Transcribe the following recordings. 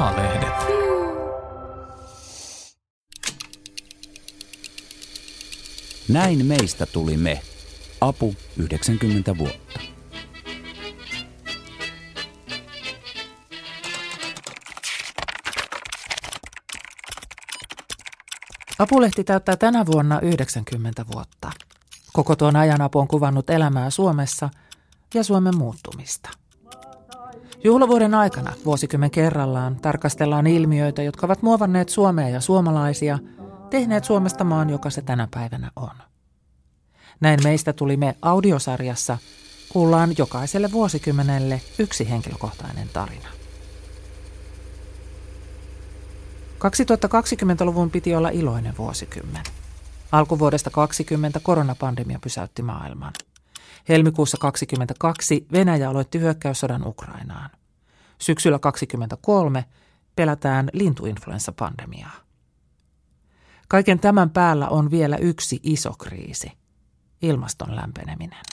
maalehdet. Näin meistä tuli me. Apu 90 vuotta. Apulehti täyttää tänä vuonna 90 vuotta. Koko tuon ajan apu on kuvannut elämää Suomessa ja Suomen muuttumista. Juhlavuoden aikana vuosikymmen kerrallaan tarkastellaan ilmiöitä, jotka ovat muovanneet Suomea ja suomalaisia, tehneet Suomesta maan, joka se tänä päivänä on. Näin meistä tuli me audiosarjassa, kuullaan jokaiselle vuosikymmenelle yksi henkilökohtainen tarina. 2020-luvun piti olla iloinen vuosikymmen. Alkuvuodesta 20 koronapandemia pysäytti maailman. Helmikuussa 2022 Venäjä aloitti hyökkäyssodan Ukrainaan. Syksyllä 2023 pelätään lintuinfluenssapandemiaa. Kaiken tämän päällä on vielä yksi iso kriisi, ilmaston lämpeneminen.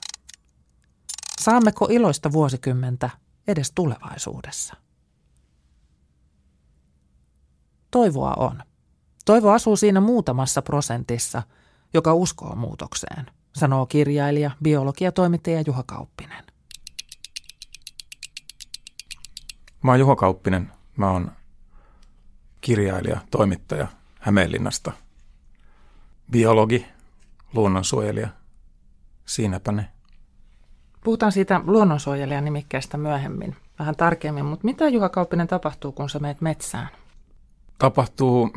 Saammeko iloista vuosikymmentä edes tulevaisuudessa? Toivoa on. Toivo asuu siinä muutamassa prosentissa, joka uskoo muutokseen, sanoo kirjailija, biologiatoimittaja Juha Kauppinen. Mä oon Juha Kauppinen. Mä oon kirjailija, toimittaja Hämeenlinnasta. Biologi, luonnonsuojelija. Siinäpä ne. Puhutaan siitä luonnonsuojelijan nimikkeestä myöhemmin, vähän tarkemmin, mutta mitä Juha Kauppinen tapahtuu, kun sä meet metsään? Tapahtuu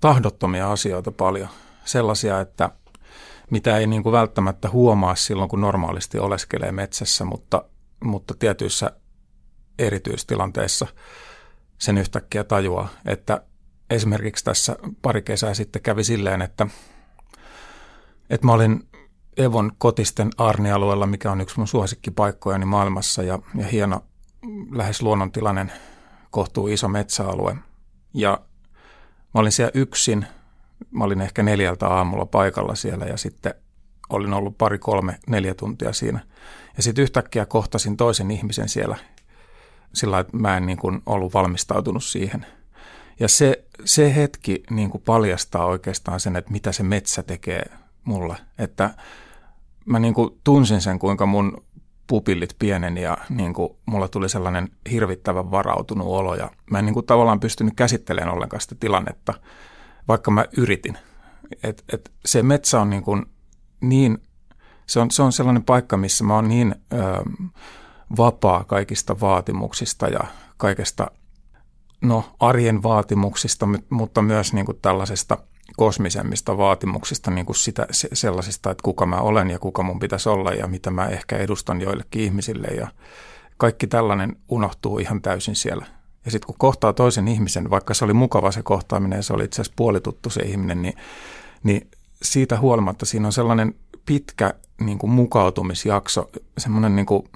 tahdottomia asioita paljon. Sellaisia, että mitä ei niin kuin välttämättä huomaa silloin, kun normaalisti oleskelee metsässä, mutta, mutta tietyissä erityistilanteissa sen yhtäkkiä tajuaa. Että esimerkiksi tässä pari kesää sitten kävi silleen, että, että mä olin Evon kotisten Arni-alueella, mikä on yksi mun suosikkipaikkojani maailmassa ja, ja hieno, lähes luonnontilainen, kohtuu iso metsäalue. Ja Mä olin siellä yksin. Mä olin ehkä neljältä aamulla paikalla siellä ja sitten olin ollut pari, kolme, neljä tuntia siinä. Ja sitten yhtäkkiä kohtasin toisen ihmisen siellä sillä että mä en niin kuin ollut valmistautunut siihen. Ja se, se hetki niin kuin paljastaa oikeastaan sen, että mitä se metsä tekee mulle. Että mä niin kuin tunsin sen, kuinka mun pupillit pieneni ja niin kuin mulla tuli sellainen hirvittävän varautunut olo ja mä en niin kuin tavallaan pystynyt käsittelemään ollenkaan sitä tilannetta, vaikka mä yritin. Et, et se metsä on niin, kuin niin se on, se on sellainen paikka, missä mä oon niin ö, vapaa kaikista vaatimuksista ja kaikesta no, arjen vaatimuksista, mutta myös niin kuin tällaisesta – kosmisemmista vaatimuksista, niin kuin sitä, sellaisista, että kuka mä olen ja kuka mun pitäisi olla ja mitä mä ehkä edustan joillekin ihmisille ja kaikki tällainen unohtuu ihan täysin siellä. Ja sitten kun kohtaa toisen ihmisen, vaikka se oli mukava se kohtaaminen ja se oli itse asiassa puolituttu se ihminen, niin, niin siitä huolimatta siinä on sellainen pitkä niin kuin mukautumisjakso, semmoinen, niin kuin,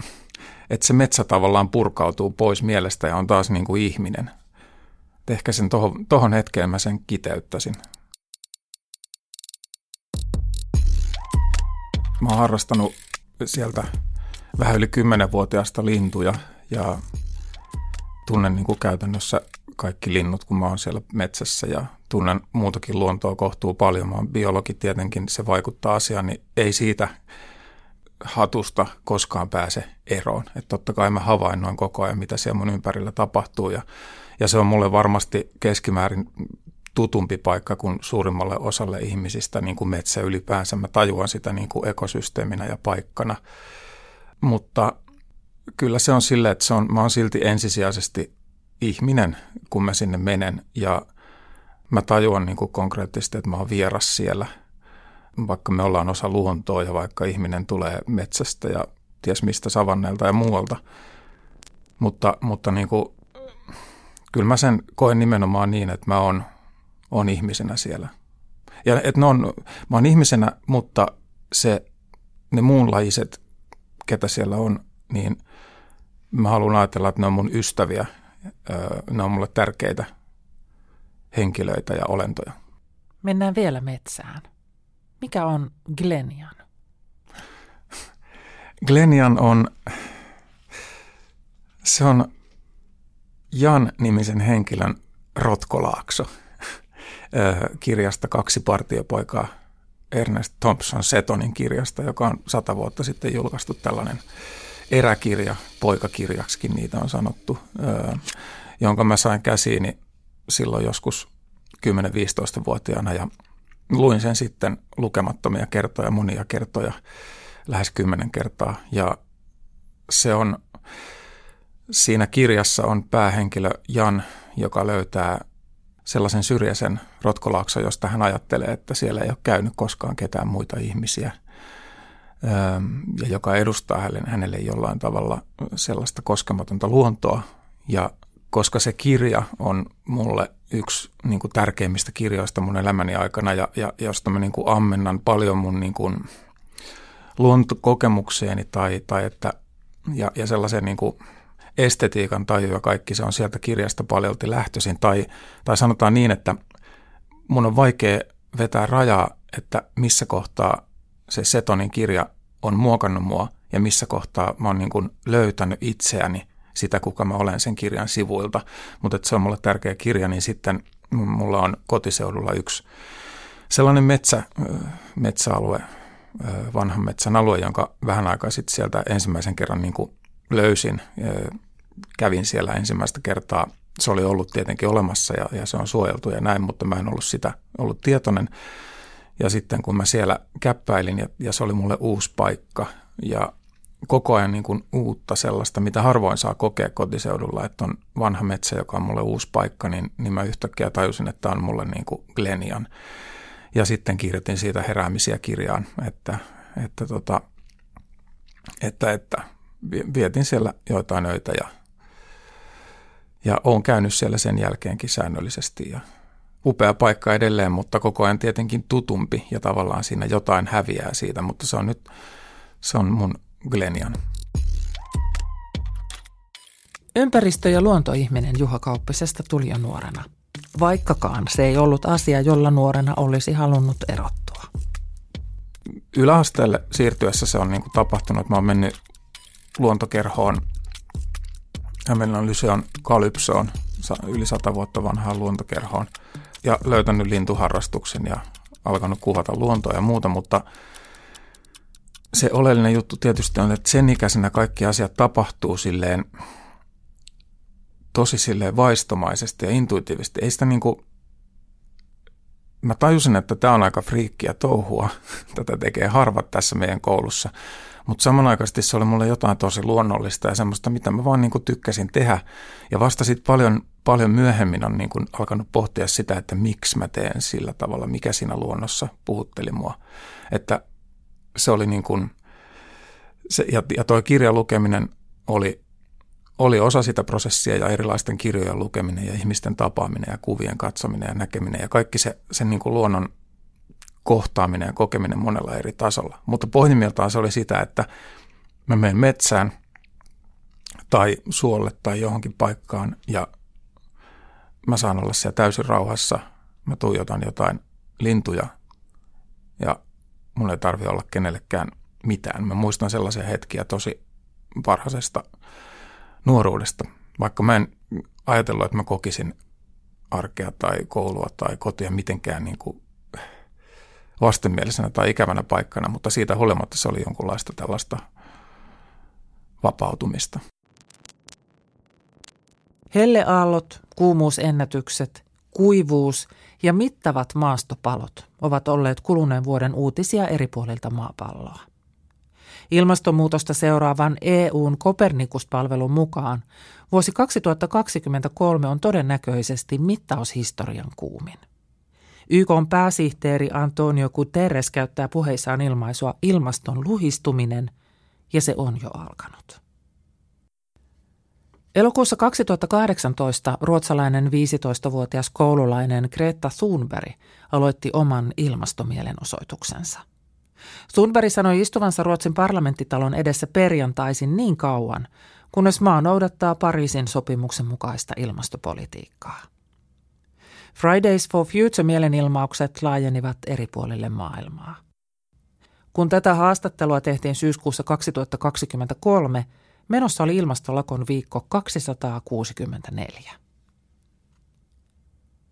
että se metsä tavallaan purkautuu pois mielestä ja on taas niin kuin ihminen. Et ehkä sen tohon, tohon hetkeen mä sen kiteyttäisin. Mä oon harrastanut sieltä vähän yli kymmenenvuotiaasta lintuja ja tunnen niin kuin käytännössä kaikki linnut, kun mä oon siellä metsässä ja tunnen muutakin luontoa kohtuu paljon. Mä oon biologi tietenkin, se vaikuttaa asiaan, niin ei siitä hatusta koskaan pääse eroon. Että totta kai mä havainnoin koko ajan, mitä siellä mun ympärillä tapahtuu ja, ja se on mulle varmasti keskimäärin tutumpi paikka kuin suurimmalle osalle ihmisistä, niin kuin metsä ylipäänsä. Mä tajuan sitä niin kuin ekosysteeminä ja paikkana. Mutta kyllä se on silleen, että se on, mä oon silti ensisijaisesti ihminen, kun mä sinne menen. Ja mä tajuan niin kuin konkreettisesti, että mä oon vieras siellä, vaikka me ollaan osa luontoa ja vaikka ihminen tulee metsästä ja ties mistä savannelta ja muualta. Mutta, mutta niin kuin, kyllä mä sen koen nimenomaan niin, että mä oon on ihmisenä siellä. Ja et ne on, mä oon ihmisenä, mutta se, ne muunlaiset, ketä siellä on, niin mä haluan ajatella, että ne on mun ystäviä, ne on mulle tärkeitä henkilöitä ja olentoja. Mennään vielä metsään. Mikä on Glenian? Glenian on, se on Jan-nimisen henkilön Rotkolaakso kirjasta Kaksi partiopoikaa Ernest Thompson Setonin kirjasta, joka on sata vuotta sitten julkaistu tällainen eräkirja, poikakirjaksikin niitä on sanottu, jonka mä sain käsiini silloin joskus 10-15-vuotiaana ja luin sen sitten lukemattomia kertoja, monia kertoja, lähes kymmenen kertaa. Ja se on, siinä kirjassa on päähenkilö Jan, joka löytää sellaisen syrjäisen rotkolaakson, josta hän ajattelee, että siellä ei ole käynyt koskaan ketään muita ihmisiä ja joka edustaa hänelle jollain tavalla sellaista koskematonta luontoa. Ja koska se kirja on mulle yksi niin kuin tärkeimmistä kirjoista mun elämäni aikana ja, ja josta mä niin kuin ammennan paljon mun niin kuin luontokokemukseeni tai, tai että, ja, ja sellaisen niin kuin estetiikan taju ja kaikki se on sieltä kirjasta paljolti lähtöisin. Tai, tai sanotaan niin, että mun on vaikea vetää rajaa, että missä kohtaa se Setonin kirja on muokannut mua ja missä kohtaa mä oon niin kuin löytänyt itseäni sitä, kuka mä olen sen kirjan sivuilta. Mutta se on mulle tärkeä kirja, niin sitten mulla on kotiseudulla yksi sellainen metsä, metsäalue, vanhan metsän alue, jonka vähän aikaa sitten sieltä ensimmäisen kerran niin kuin löysin. Kävin siellä ensimmäistä kertaa. Se oli ollut tietenkin olemassa ja, ja se on suojeltu ja näin, mutta mä en ollut sitä ollut tietoinen. Ja sitten kun mä siellä käppäilin ja, ja se oli mulle uusi paikka ja koko ajan niin kuin uutta sellaista, mitä harvoin saa kokea kotiseudulla, että on vanha metsä, joka on mulle uusi paikka, niin, niin mä yhtäkkiä tajusin, että on mulle niin kuin Glenian. Ja sitten kirjoitin siitä heräämisiä kirjaan, että, että, tota, että, että vietin siellä joitain öitä ja, ja olen käynyt siellä sen jälkeenkin säännöllisesti ja upea paikka edelleen, mutta koko ajan tietenkin tutumpi ja tavallaan siinä jotain häviää siitä, mutta se on nyt, se on mun Glenian. Ympäristö- ja luontoihminen Juha Kauppisesta tuli jo nuorena, vaikkakaan se ei ollut asia, jolla nuorena olisi halunnut erottua. Yläasteelle siirtyessä se on niin kuin tapahtunut. Mä oon mennyt luontokerhoon Hämeenlinnan Lyseon Kalypsoon, yli sata vuotta vanhaan luontokerhoon – ja löytänyt lintuharrastuksen ja alkanut kuvata luontoa ja muuta, mutta se oleellinen juttu tietysti on, että sen ikäisenä kaikki asiat tapahtuu silleen tosi silleen vaistomaisesti ja intuitiivisesti. Ei sitä niin kuin, mä tajusin, että tämä on aika friikkiä touhua. Tätä tekee harvat tässä meidän koulussa. Mutta samanaikaisesti se oli mulle jotain tosi luonnollista ja semmoista, mitä mä vaan niin kuin tykkäsin tehdä. Ja vasta sitten paljon, paljon myöhemmin on niin kuin alkanut pohtia sitä, että miksi mä teen sillä tavalla, mikä siinä luonnossa puhutteli mua. Että se oli niin kuin, se, ja, ja toi kirjan lukeminen oli, oli osa sitä prosessia ja erilaisten kirjojen lukeminen ja ihmisten tapaaminen ja kuvien katsominen ja näkeminen ja kaikki se, sen niin kuin luonnon kohtaaminen ja kokeminen monella eri tasolla. Mutta pohjimmiltaan se oli sitä, että mä menen metsään tai suolle tai johonkin paikkaan ja mä saan olla siellä täysin rauhassa. Mä tuijotan jotain lintuja ja mun ei tarvi olla kenellekään mitään. Mä muistan sellaisia hetkiä tosi varhaisesta nuoruudesta, vaikka mä en ajatellut, että mä kokisin arkea tai koulua tai kotia mitenkään niin kuin vastenmielisenä tai ikävänä paikkana, mutta siitä huolimatta se oli jonkunlaista tällaista vapautumista. Helleaallot, kuumuusennätykset, kuivuus ja mittavat maastopalot ovat olleet kuluneen vuoden uutisia eri puolilta maapalloa. Ilmastonmuutosta seuraavan EUn Kopernikus-palvelun mukaan vuosi 2023 on todennäköisesti mittaushistorian kuumin. YK pääsihteeri Antonio Guterres käyttää puheissaan ilmaisua ilmaston luhistuminen, ja se on jo alkanut. Elokuussa 2018 ruotsalainen 15-vuotias koululainen Greta Thunberg aloitti oman ilmastomielenosoituksensa. Thunberg sanoi istuvansa Ruotsin parlamenttitalon edessä perjantaisin niin kauan, kunnes maa noudattaa Pariisin sopimuksen mukaista ilmastopolitiikkaa. Fridays for Future-mielenilmaukset laajenivat eri puolille maailmaa. Kun tätä haastattelua tehtiin syyskuussa 2023, Menossa oli ilmastolakon viikko 264.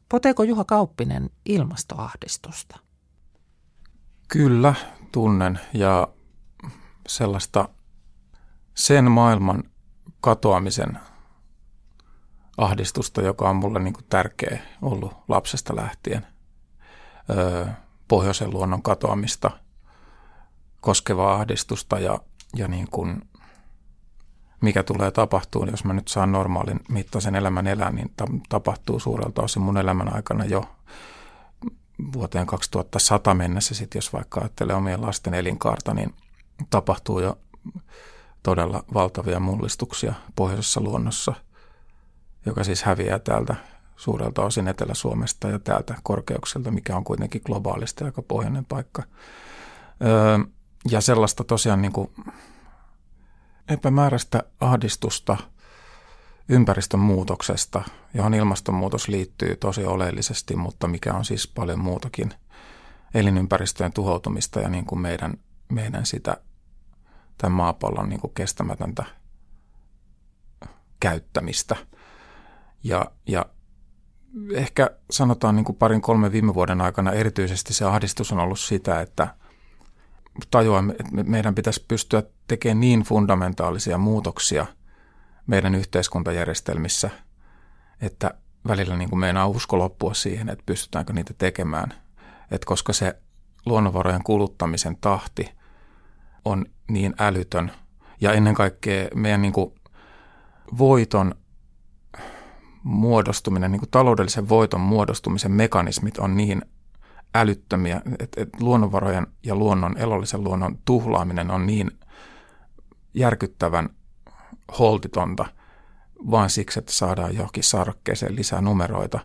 Poteeko Juha Kauppinen ilmastoahdistusta? Kyllä, tunnen ja sellaista sen maailman katoamisen ahdistusta, joka on mulle niin kuin tärkeä ollut lapsesta lähtien. Öö, pohjoisen luonnon katoamista koskevaa ahdistusta ja, ja niin kuin mikä tulee tapahtuu, jos mä nyt saan normaalin mittaisen elämän elää, niin ta- tapahtuu suurelta osin mun elämän aikana jo vuoteen 2100 mennessä, sit jos vaikka ajattelee omien lasten elinkaarta, niin tapahtuu jo todella valtavia mullistuksia pohjoisessa luonnossa, joka siis häviää täältä suurelta osin Etelä-Suomesta ja täältä korkeukselta, mikä on kuitenkin globaalisti aika pohjoinen paikka. Öö, ja sellaista tosiaan niin kuin epämääräistä ahdistusta ympäristön muutoksesta, johon ilmastonmuutos liittyy tosi oleellisesti, mutta mikä on siis paljon muutakin elinympäristöjen tuhoutumista ja niin kuin meidän, meidän sitä tämän maapallon niin kuin kestämätöntä käyttämistä. Ja, ja ehkä sanotaan niin kuin parin kolmen viime vuoden aikana erityisesti se ahdistus on ollut sitä, että – tajua, että meidän pitäisi pystyä tekemään niin fundamentaalisia muutoksia meidän yhteiskuntajärjestelmissä, että välillä niin kuin meinaa usko loppua siihen, että pystytäänkö niitä tekemään. Et koska se luonnonvarojen kuluttamisen tahti on niin älytön ja ennen kaikkea meidän niin kuin voiton muodostuminen, niin kuin taloudellisen voiton muodostumisen mekanismit on niin älyttömiä, että et luonnonvarojen ja luonnon, elollisen luonnon tuhlaaminen on niin järkyttävän holtitonta vain siksi, että saadaan johonkin sarkkeeseen lisää numeroita,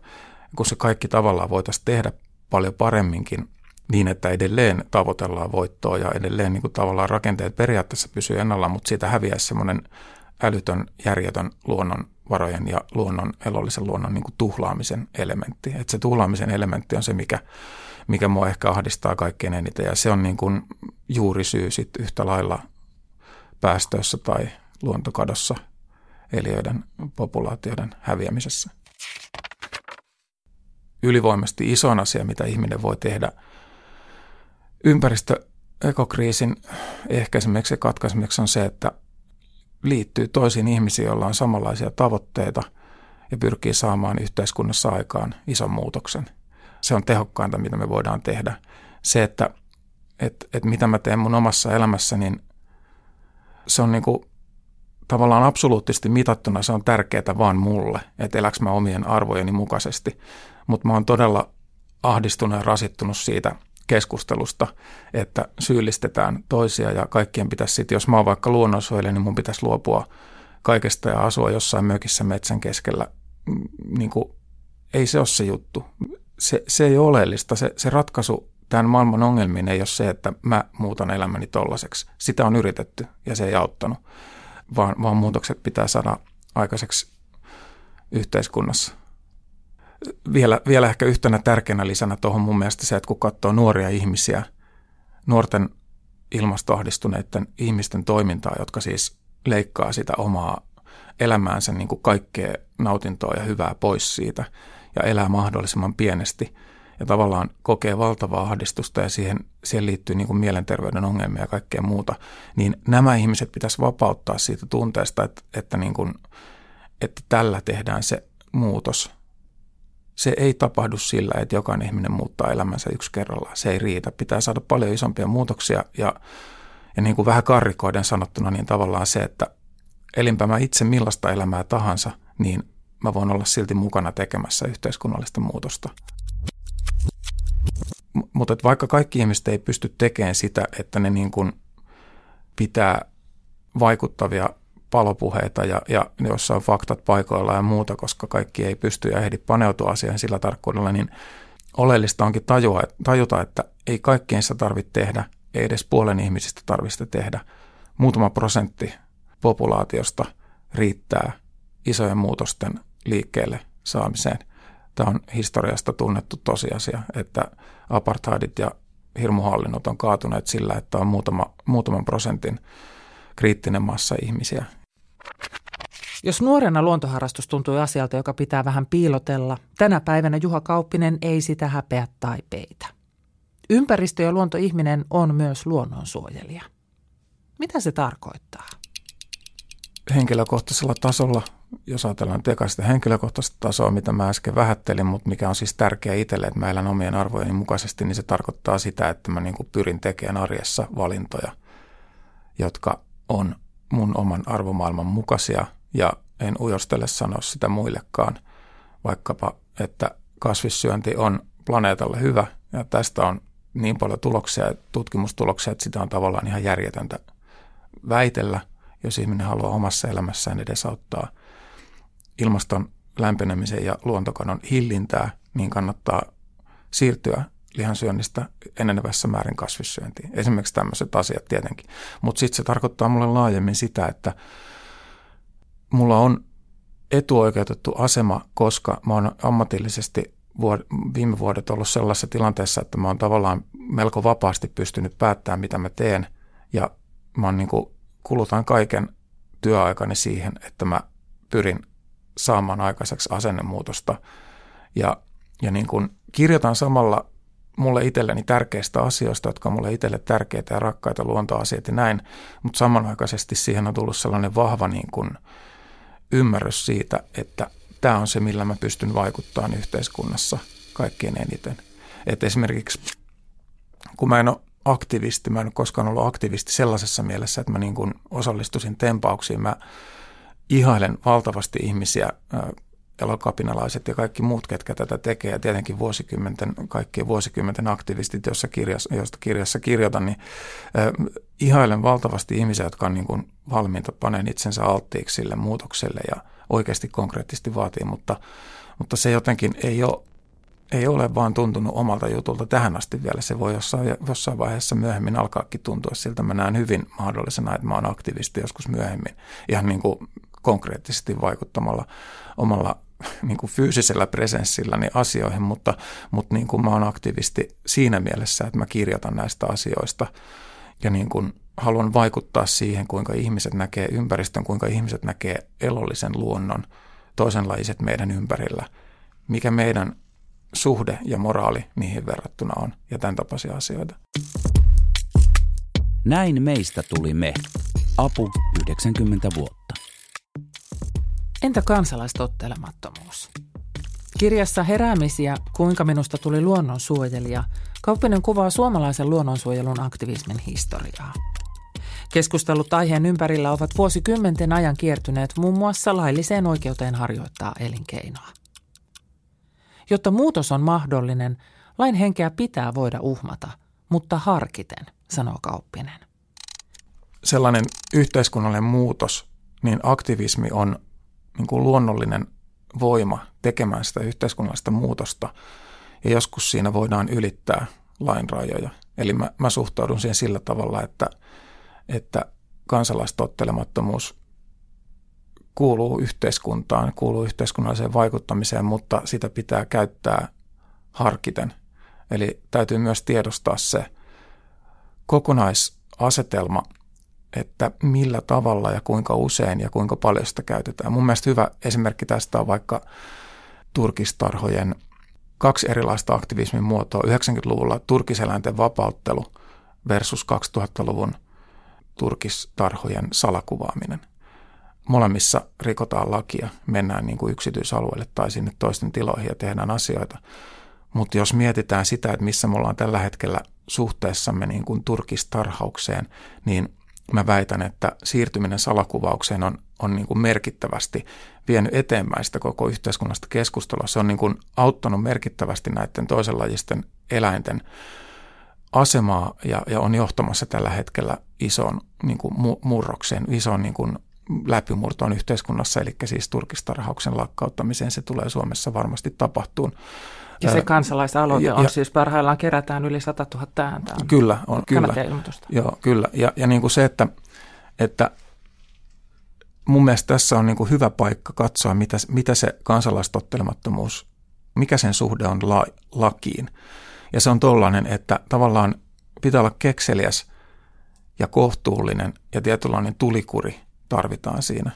kun se kaikki tavallaan voitaisiin tehdä paljon paremminkin niin, että edelleen tavoitellaan voittoa ja edelleen niin kuin tavallaan rakenteet periaatteessa pysyy ennallaan, mutta siitä häviäisi semmoinen älytön, järjetön luonnonvarojen ja luonnon, elollisen luonnon niin kuin tuhlaamisen elementti. Että se tuhlaamisen elementti on se, mikä mikä mua ehkä ahdistaa kaikkein eniten. Ja se on niin kuin juurisyy sit yhtä lailla päästöissä tai luontokadossa eliöiden populaatioiden häviämisessä. Ylivoimasti isoin asia, mitä ihminen voi tehdä ympäristöekokriisin ehkäisemiseksi ja katkaisemiseksi on se, että liittyy toisiin ihmisiin, joilla on samanlaisia tavoitteita ja pyrkii saamaan yhteiskunnassa aikaan ison muutoksen – se on tehokkainta, mitä me voidaan tehdä. Se, että et, et mitä mä teen mun omassa elämässä, niin se on niin kuin, tavallaan absoluuttisesti mitattuna se on tärkeää vaan mulle, että eläks mä omien arvojeni mukaisesti. Mutta mä oon todella ahdistunut ja rasittunut siitä keskustelusta, että syyllistetään toisia ja kaikkien pitäisi sitten, jos mä oon vaikka luonnonsuojelija, niin mun pitäisi luopua kaikesta ja asua jossain mökissä metsän keskellä. Mm, niin kuin, ei se ole se juttu se, se ei ole oleellista. Se, se ratkaisu tämän maailman ongelmiin ei ole se, että mä muutan elämäni tollaiseksi. Sitä on yritetty ja se ei auttanut, vaan, vaan muutokset pitää saada aikaiseksi yhteiskunnassa. Vielä, vielä ehkä yhtenä tärkeänä lisänä tuohon mun mielestä se, että kun katsoo nuoria ihmisiä, nuorten ilmastoahdistuneiden ihmisten toimintaa, jotka siis leikkaa sitä omaa elämäänsä niin kuin kaikkea nautintoa ja hyvää pois siitä – ja elää mahdollisimman pienesti ja tavallaan kokee valtavaa ahdistusta ja siihen, siihen liittyy niin kuin mielenterveyden ongelmia ja kaikkea muuta, niin nämä ihmiset pitäisi vapauttaa siitä tunteesta, että, että, niin kuin, että tällä tehdään se muutos. Se ei tapahdu sillä, että jokainen ihminen muuttaa elämänsä yksi kerrallaan. Se ei riitä. Pitää saada paljon isompia muutoksia ja, ja niin kuin vähän karrikoiden sanottuna, niin tavallaan se, että elinpä mä itse millaista elämää tahansa, niin mä voin olla silti mukana tekemässä yhteiskunnallista muutosta. Mutta vaikka kaikki ihmiset ei pysty tekemään sitä, että ne niin kuin pitää vaikuttavia palopuheita ja, ja jossa on faktat paikoilla ja muuta, koska kaikki ei pysty ja ehdi paneutua asiaan sillä tarkkuudella, niin oleellista onkin tajua, tajuta, että ei kaikkien sitä tarvitse tehdä, ei edes puolen ihmisistä tarvitse tehdä. Muutama prosentti populaatiosta riittää isojen muutosten liikkeelle saamiseen. Tämä on historiasta tunnettu tosiasia, että apartheidit ja hirmuhallinnot on kaatuneet sillä, että on muutama, muutaman prosentin kriittinen massa ihmisiä. Jos nuorena luontoharrastus tuntui asialta, joka pitää vähän piilotella, tänä päivänä Juha Kauppinen ei sitä häpeä tai peitä. Ympäristö- ja luontoihminen on myös luonnonsuojelija. Mitä se tarkoittaa? Henkilökohtaisella tasolla, jos ajatellaan tekaista henkilökohtaista tasoa, mitä mä äsken vähättelin, mutta mikä on siis tärkeä itselle, että mä elän omien arvojeni mukaisesti, niin se tarkoittaa sitä, että mä niin pyrin tekemään arjessa valintoja, jotka on mun oman arvomaailman mukaisia ja en ujostele sanoa sitä muillekaan, vaikkapa, että kasvissyönti on planeetalle hyvä ja tästä on niin paljon tuloksia tutkimustuloksia, että sitä on tavallaan ihan järjetöntä väitellä, jos ihminen haluaa omassa elämässään edesauttaa ilmaston lämpenemisen ja luontokadon hillintää, niin kannattaa siirtyä lihansyönnistä enenevässä määrin kasvissyöntiin. Esimerkiksi tämmöiset asiat tietenkin. Mutta sitten se tarkoittaa mulle laajemmin sitä, että mulla on etuoikeutettu asema, koska mä oon ammatillisesti viime vuodet ollut sellaisessa tilanteessa, että mä oon tavallaan melko vapaasti pystynyt päättämään, mitä mä teen. Ja mä oon niin kuin, kulutan kaiken työaikani siihen, että mä pyrin saamaan aikaiseksi asennemuutosta. Ja, ja niin kuin kirjoitan samalla mulle itselleni tärkeistä asioista, jotka on mulle itselle tärkeitä ja rakkaita luontoasiat ja näin, mutta samanaikaisesti siihen on tullut sellainen vahva niin kuin ymmärrys siitä, että tämä on se, millä mä pystyn vaikuttamaan yhteiskunnassa kaikkein eniten. Että esimerkiksi kun mä en ole aktivisti, mä en ole koskaan ollut aktivisti sellaisessa mielessä, että mä niin kuin osallistuisin tempauksiin. Mä ihailen valtavasti ihmisiä, elokapinalaiset ja kaikki muut, ketkä tätä tekee, ja tietenkin vuosikymmenten, kaikkien vuosikymmenten aktivistit, jossa kirjassa, josta kirjassa kirjoitan, niin äh, ihailen valtavasti ihmisiä, jotka on niin kuin valmiita paneen itsensä alttiiksi sille muutokselle ja oikeasti konkreettisesti vaatii, mutta, mutta se jotenkin ei ole ei ole vaan tuntunut omalta jutulta tähän asti vielä. Se voi jossain, jossain vaiheessa myöhemmin alkaakin tuntua siltä. Mä näen hyvin mahdollisena, että mä oon aktivisti joskus myöhemmin ihan niin kuin konkreettisesti vaikuttamalla omalla niin kuin fyysisellä presenssilläni asioihin, mutta, mutta niin kuin mä oon aktivisti siinä mielessä, että mä kirjoitan näistä asioista ja niin kuin haluan vaikuttaa siihen, kuinka ihmiset näkee ympäristön, kuinka ihmiset näkee elollisen luonnon, toisenlaiset meidän ympärillä, mikä meidän suhde ja moraali niihin verrattuna on ja tämän tapaisia asioita. Näin meistä tuli me. Apu 90 vuotta. Entä kansalaistottelemattomuus? Kirjassa Heräämisiä, kuinka minusta tuli luonnonsuojelija, Kauppinen kuvaa suomalaisen luonnonsuojelun aktivismin historiaa. Keskustelut aiheen ympärillä ovat vuosikymmenten ajan kiertyneet muun muassa lailliseen oikeuteen harjoittaa elinkeinoa. Jotta muutos on mahdollinen, lain henkeä pitää voida uhmata, mutta harkiten, sanoo Kauppinen. Sellainen yhteiskunnallinen muutos, niin aktivismi on niin kuin luonnollinen voima tekemään sitä yhteiskunnallista muutosta. Ja joskus siinä voidaan ylittää lain rajoja. Eli mä, mä suhtaudun siihen sillä tavalla, että, että kansalaistottelemattomuus kuuluu yhteiskuntaan, kuuluu yhteiskunnalliseen vaikuttamiseen, mutta sitä pitää käyttää harkiten. Eli täytyy myös tiedostaa se kokonaisasetelma – että millä tavalla ja kuinka usein ja kuinka paljon sitä käytetään. Mun mielestä hyvä esimerkki tästä on vaikka turkistarhojen kaksi erilaista aktivismin muotoa. 90-luvulla turkiseläinten vapauttelu versus 2000-luvun turkistarhojen salakuvaaminen. Molemmissa rikotaan lakia, mennään niin kuin yksityisalueelle tai sinne toisten tiloihin ja tehdään asioita. Mutta jos mietitään sitä, että missä me ollaan tällä hetkellä suhteessamme niin kuin turkistarhaukseen, niin mä väitän, että siirtyminen salakuvaukseen on, on niin kuin merkittävästi vienyt eteenpäin sitä koko yhteiskunnasta keskustelua. Se on niin kuin auttanut merkittävästi näiden toisenlajisten eläinten asemaa ja, ja on johtamassa tällä hetkellä ison niin kuin murrokseen, ison niin kuin läpimurtoon yhteiskunnassa, eli siis turkistarhauksen lakkauttamiseen se tulee Suomessa varmasti tapahtuun. Ja se kansalaisaloite ja, on ja, siis parhaillaan kerätään yli 100 000 ääntä. On kyllä, on kyllä. Joo, kyllä. Ja, ja niin kuin se, että, että mun mielestä tässä on niin kuin hyvä paikka katsoa, mitä, mitä se kansalaistottelemattomuus, mikä sen suhde on la, lakiin. Ja se on tollainen, että tavallaan pitää olla kekseliäs ja kohtuullinen ja tietynlainen tulikuri tarvitaan siinä.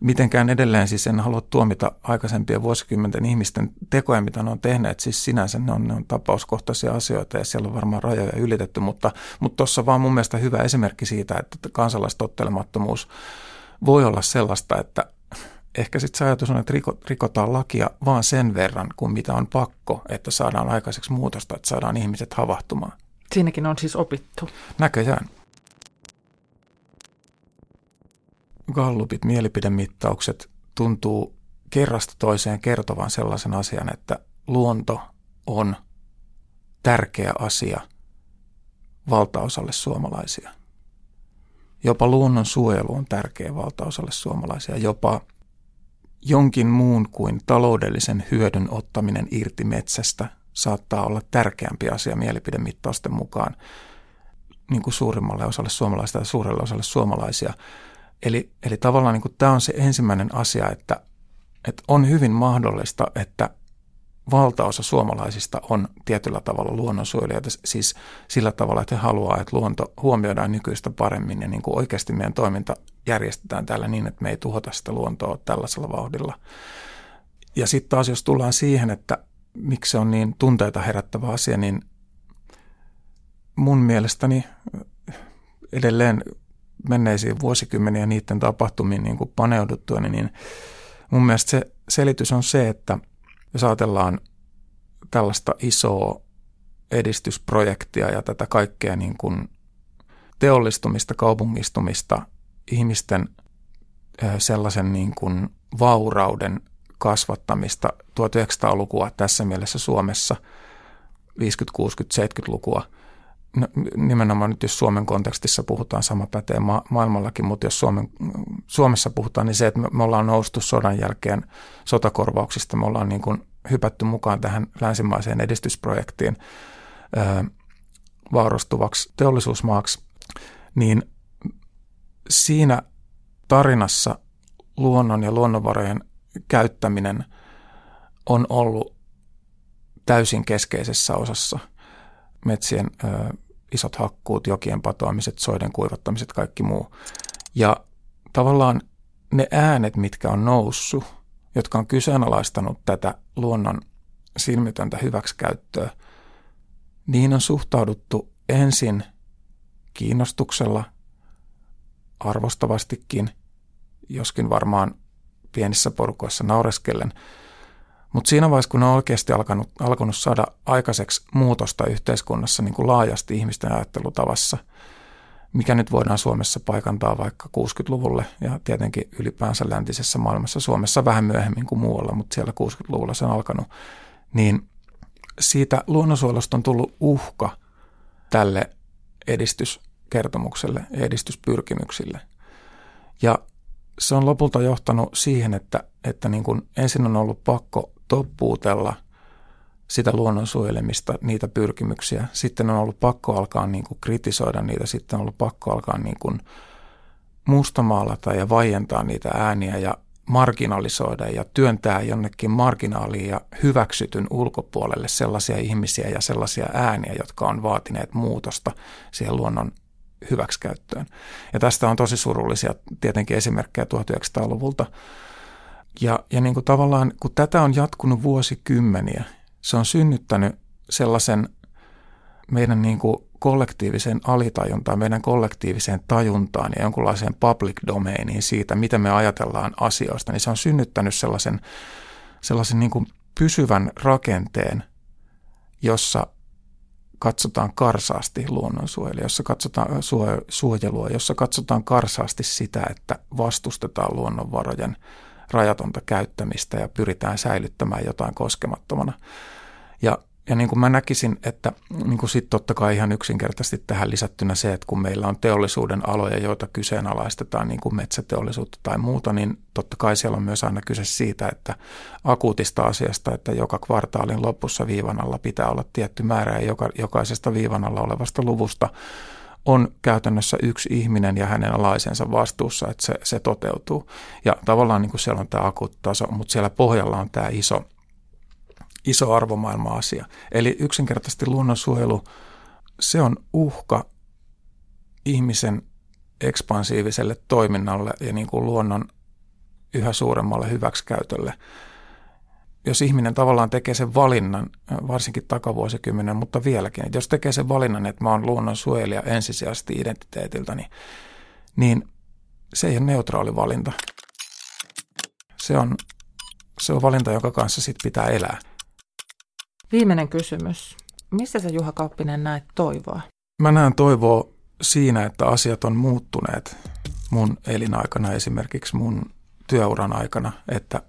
Mitenkään edelleen siis en halua tuomita aikaisempien vuosikymmenten ihmisten tekoja, mitä ne on tehneet. Siis sinänsä ne on, ne on tapauskohtaisia asioita ja siellä on varmaan rajoja ylitetty, mutta tuossa vaan mun mielestä hyvä esimerkki siitä, että kansalaistottelemattomuus voi olla sellaista, että ehkä sitten se ajatus on, että rikotaan lakia vaan sen verran, kuin mitä on pakko, että saadaan aikaiseksi muutosta, että saadaan ihmiset havahtumaan. Siinäkin on siis opittu. Näköjään. Gallupit, mielipidemittaukset tuntuu kerrasta toiseen kertovan sellaisen asian, että luonto on tärkeä asia valtaosalle suomalaisia. Jopa luonnon suojelu on tärkeä valtaosalle suomalaisia. Jopa jonkin muun kuin taloudellisen hyödyn ottaminen irti metsästä saattaa olla tärkeämpi asia mielipidemittausten mukaan niin kuin suurimmalle osalle suomalaista ja suurelle osalle suomalaisia. Eli, eli tavallaan niin tämä on se ensimmäinen asia, että, että on hyvin mahdollista, että valtaosa suomalaisista on tietyllä tavalla luonnonsuojelijoita, siis sillä tavalla, että he haluaa, että luonto huomioidaan nykyistä paremmin ja niin kuin oikeasti meidän toiminta järjestetään täällä niin, että me ei tuhota sitä luontoa tällaisella vauhdilla. Ja sitten taas jos tullaan siihen, että miksi se on niin tunteita herättävä asia, niin mun mielestäni edelleen menneisiin vuosikymmeniä niiden tapahtumiin niin kuin paneuduttua, niin mun mielestä se selitys on se, että jos ajatellaan tällaista isoa edistysprojektia ja tätä kaikkea niin kuin teollistumista, kaupungistumista, ihmisten sellaisen niin kuin vaurauden kasvattamista 1900-lukua tässä mielessä Suomessa, 50-, 60-, 70-lukua – no, nimenomaan nyt jos Suomen kontekstissa puhutaan, sama pätee ma- maailmallakin, mutta jos Suomen, Suomessa puhutaan, niin se, että me, me ollaan noustu sodan jälkeen sotakorvauksista, me ollaan niin kuin hypätty mukaan tähän länsimaiseen edistysprojektiin ö, vaurastuvaksi teollisuusmaaksi, niin siinä tarinassa luonnon ja luonnonvarojen käyttäminen on ollut täysin keskeisessä osassa – metsien ö, isot hakkuut, jokien patoamiset, soiden kuivattamiset, kaikki muu. Ja tavallaan ne äänet, mitkä on noussut, jotka on kyseenalaistanut tätä luonnon silmitöntä hyväksikäyttöä, niin on suhtauduttu ensin kiinnostuksella, arvostavastikin, joskin varmaan pienissä porukoissa naureskellen – mutta siinä vaiheessa, kun on oikeasti alkanut, alkanut saada aikaiseksi muutosta yhteiskunnassa niin kuin laajasti ihmisten ajattelutavassa, mikä nyt voidaan Suomessa paikantaa vaikka 60-luvulle ja tietenkin ylipäänsä läntisessä maailmassa, Suomessa vähän myöhemmin kuin muualla, mutta siellä 60-luvulla se on alkanut, niin siitä luonnonsuojelusta on tullut uhka tälle edistyskertomukselle ja edistyspyrkimyksille. Ja se on lopulta johtanut siihen, että, että niin kuin ensin on ollut pakko toppuutella sitä luonnon suojelemista, niitä pyrkimyksiä. Sitten on ollut pakko alkaa niin kuin kritisoida niitä, sitten on ollut pakko alkaa niin kuin mustamaalata ja vaientaa niitä ääniä ja marginalisoida ja työntää jonnekin marginaaliin ja hyväksytyn ulkopuolelle sellaisia ihmisiä ja sellaisia ääniä, jotka on vaatineet muutosta siihen luonnon hyväksikäyttöön. Ja tästä on tosi surullisia tietenkin esimerkkejä 1900-luvulta ja, ja niin kuin tavallaan, kun tätä on jatkunut vuosikymmeniä, se on synnyttänyt sellaisen meidän niin kuin kollektiiviseen alitajuntaan, meidän kollektiiviseen tajuntaan ja jonkunlaiseen public domainiin siitä, mitä me ajatellaan asioista, niin se on synnyttänyt sellaisen, sellaisen niin kuin pysyvän rakenteen, jossa katsotaan karsaasti luonnonsuojelua, jossa katsotaan suojelua, jossa katsotaan karsaasti sitä, että vastustetaan luonnonvarojen rajatonta käyttämistä ja pyritään säilyttämään jotain koskemattomana. Ja, ja niin kuin mä näkisin, että niin kuin sitten totta kai ihan yksinkertaisesti tähän lisättynä se, että kun meillä on teollisuuden aloja, joita kyseenalaistetaan, niin kuin metsäteollisuutta tai muuta, niin totta kai siellä on myös aina kyse siitä, että akuutista asiasta, että joka kvartaalin lopussa viivan alla pitää olla tietty määrä ja joka, jokaisesta viivan alla olevasta luvusta on käytännössä yksi ihminen ja hänen alaisensa vastuussa, että se, se toteutuu. Ja tavallaan niin kuin siellä on tämä akuuttaso, mutta siellä pohjalla on tämä iso, iso arvomaailma-asia. Eli yksinkertaisesti luonnonsuojelu, se on uhka ihmisen ekspansiiviselle toiminnalle ja niin kuin luonnon yhä suuremmalle hyväksikäytölle. Jos ihminen tavallaan tekee sen valinnan, varsinkin takavuosikymmenen, mutta vieläkin, että jos tekee sen valinnan, että mä oon luonnonsuojelija ensisijaisesti identiteetiltä, niin, niin se ei ole neutraali valinta. Se on, se on valinta, jonka kanssa sit pitää elää. Viimeinen kysymys. Missä sä Juha Kauppinen näet toivoa? Mä näen toivoa siinä, että asiat on muuttuneet mun elinaikana, esimerkiksi mun työuran aikana, että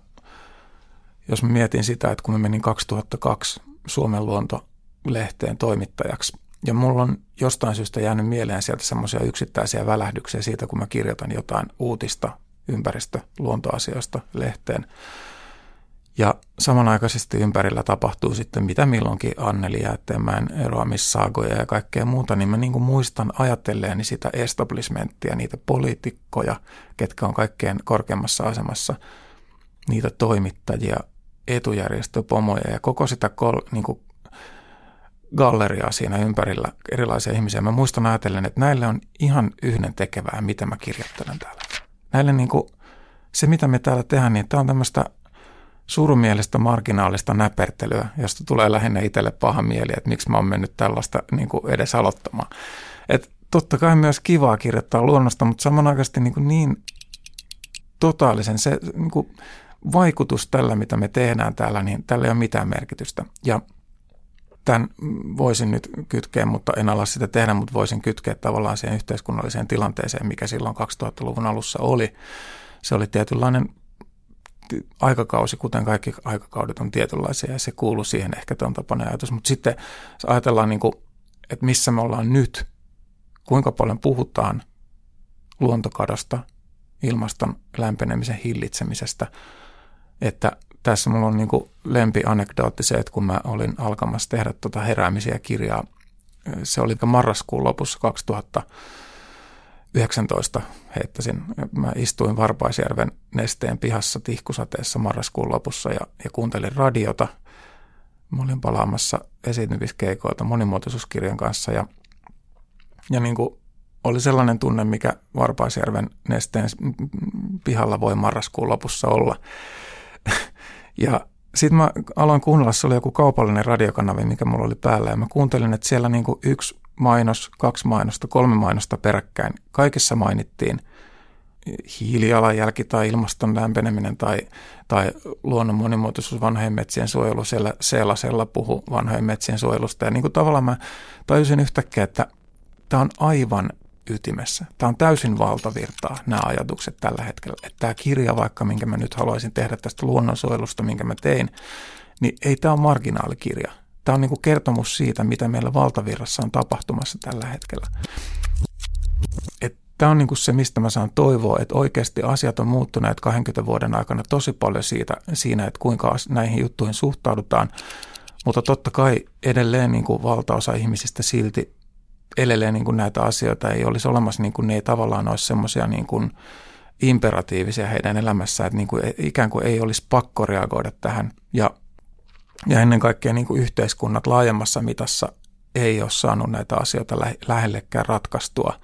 jos mä mietin sitä, että kun mä menin 2002 Suomen luontolehteen toimittajaksi, ja mulla on jostain syystä jäänyt mieleen sieltä semmoisia yksittäisiä välähdyksiä siitä, kun mä kirjoitan jotain uutista ympäristö- luontoasioista lehteen, ja samanaikaisesti ympärillä tapahtuu sitten mitä milloinkin Anneli Jäätteenmäen eroamissaagoja ja kaikkea muuta, niin mä niin kuin muistan ajatelleeni sitä establishmenttia, niitä poliitikkoja, ketkä on kaikkein korkeammassa asemassa, niitä toimittajia, etujärjestöpomoja ja koko sitä kol, niin kuin galleriaa siinä ympärillä, erilaisia ihmisiä. Mä muistan ajatellen, että näille on ihan yhden tekevää, mitä mä kirjoittelen täällä. Näille niin kuin, se, mitä me täällä tehdään, niin tämä on tämmöistä surumielistä marginaalista näpertelyä, josta tulee lähinnä itselle paha mieli, että miksi mä oon mennyt tällaista niin kuin edes aloittamaan. Et totta kai myös kivaa kirjoittaa luonnosta, mutta samanaikaisesti niin, kuin niin totaalisen se niin kuin vaikutus tällä, mitä me tehdään täällä, niin tällä ei ole mitään merkitystä. Ja tämän voisin nyt kytkeä, mutta en ala sitä tehdä, mutta voisin kytkeä tavallaan siihen yhteiskunnalliseen tilanteeseen, mikä silloin 2000-luvun alussa oli. Se oli tietynlainen aikakausi, kuten kaikki aikakaudet on tietynlaisia ja se kuuluu siihen ehkä tuon tapainen ajatus. Mutta sitten ajatellaan, niin kuin, että missä me ollaan nyt, kuinka paljon puhutaan luontokadosta, ilmaston lämpenemisen hillitsemisestä, että tässä mulla on niin kuin lempianekdootti se, että kun mä olin alkamassa tehdä tuota heräämisiä kirjaa, se oli marraskuun lopussa 2000 19 heittäisin. Mä istuin Varpaisjärven nesteen pihassa tihkusateessa marraskuun lopussa ja, ja kuuntelin radiota. Mä olin palaamassa esiintymiskeikoilta monimuotoisuuskirjan kanssa ja, ja niin kuin oli sellainen tunne, mikä Varpaisjärven nesteen pihalla voi marraskuun lopussa olla. Ja sitten mä aloin kuunnella, se oli joku kaupallinen radiokanavi, mikä mulla oli päällä ja mä kuuntelin, että siellä niin yksi mainos, kaksi mainosta, kolme mainosta peräkkäin. Kaikessa mainittiin hiilijalanjälki tai ilmaston lämpeneminen tai, tai luonnon monimuotoisuus, vanhojen metsien suojelu. Siellä Seelasella puhu vanhojen metsien suojelusta. Ja niin kuin tavallaan mä tajusin yhtäkkiä, että tämä on aivan ytimessä. Tämä on täysin valtavirtaa, nämä ajatukset tällä hetkellä. Että tämä kirja, vaikka minkä mä nyt haluaisin tehdä tästä luonnonsuojelusta, minkä mä tein, niin ei tämä ole marginaalikirja. Tämä on niin kuin kertomus siitä, mitä meillä valtavirrassa on tapahtumassa tällä hetkellä. Tämä on niin kuin se, mistä mä saan toivoa, että oikeasti asiat on muuttuneet 20 vuoden aikana tosi paljon siitä, siinä, että kuinka näihin juttuihin suhtaudutaan. Mutta totta kai edelleen niin kuin valtaosa ihmisistä silti edelleen niin kuin näitä asioita ei olisi olemassa, niin kuin ne ei tavallaan olisi semmoisia niin kuin imperatiivisia heidän elämässään, että niin kuin ikään kuin ei olisi pakko reagoida tähän. Ja ja ennen kaikkea niin kuin yhteiskunnat laajemmassa mitassa ei ole saanut näitä asioita lähellekään ratkaistua.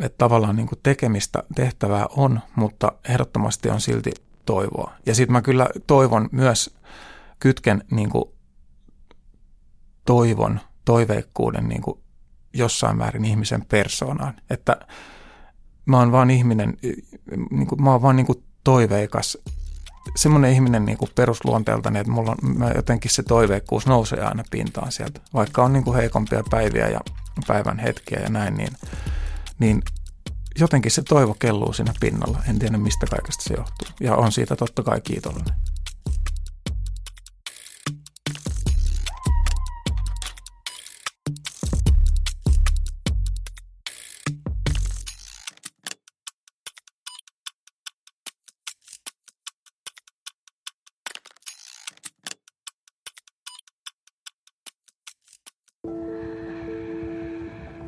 Että tavallaan niin kuin tekemistä tehtävää on, mutta ehdottomasti on silti toivoa. Ja sitten mä kyllä toivon myös, kytken niin kuin toivon, toiveikkuuden niin kuin jossain määrin ihmisen persoonaan. Että mä oon vaan ihminen, niin kuin, mä oon vaan niin kuin toiveikas semmoinen ihminen niin kuin perusluonteeltani, että mulla on, mä jotenkin se toiveikkuus nousee aina pintaan sieltä. Vaikka on niin kuin heikompia päiviä ja päivän hetkiä ja näin, niin, niin jotenkin se toivo kelluu siinä pinnalla. En tiedä mistä kaikesta se johtuu. Ja on siitä totta kai kiitollinen.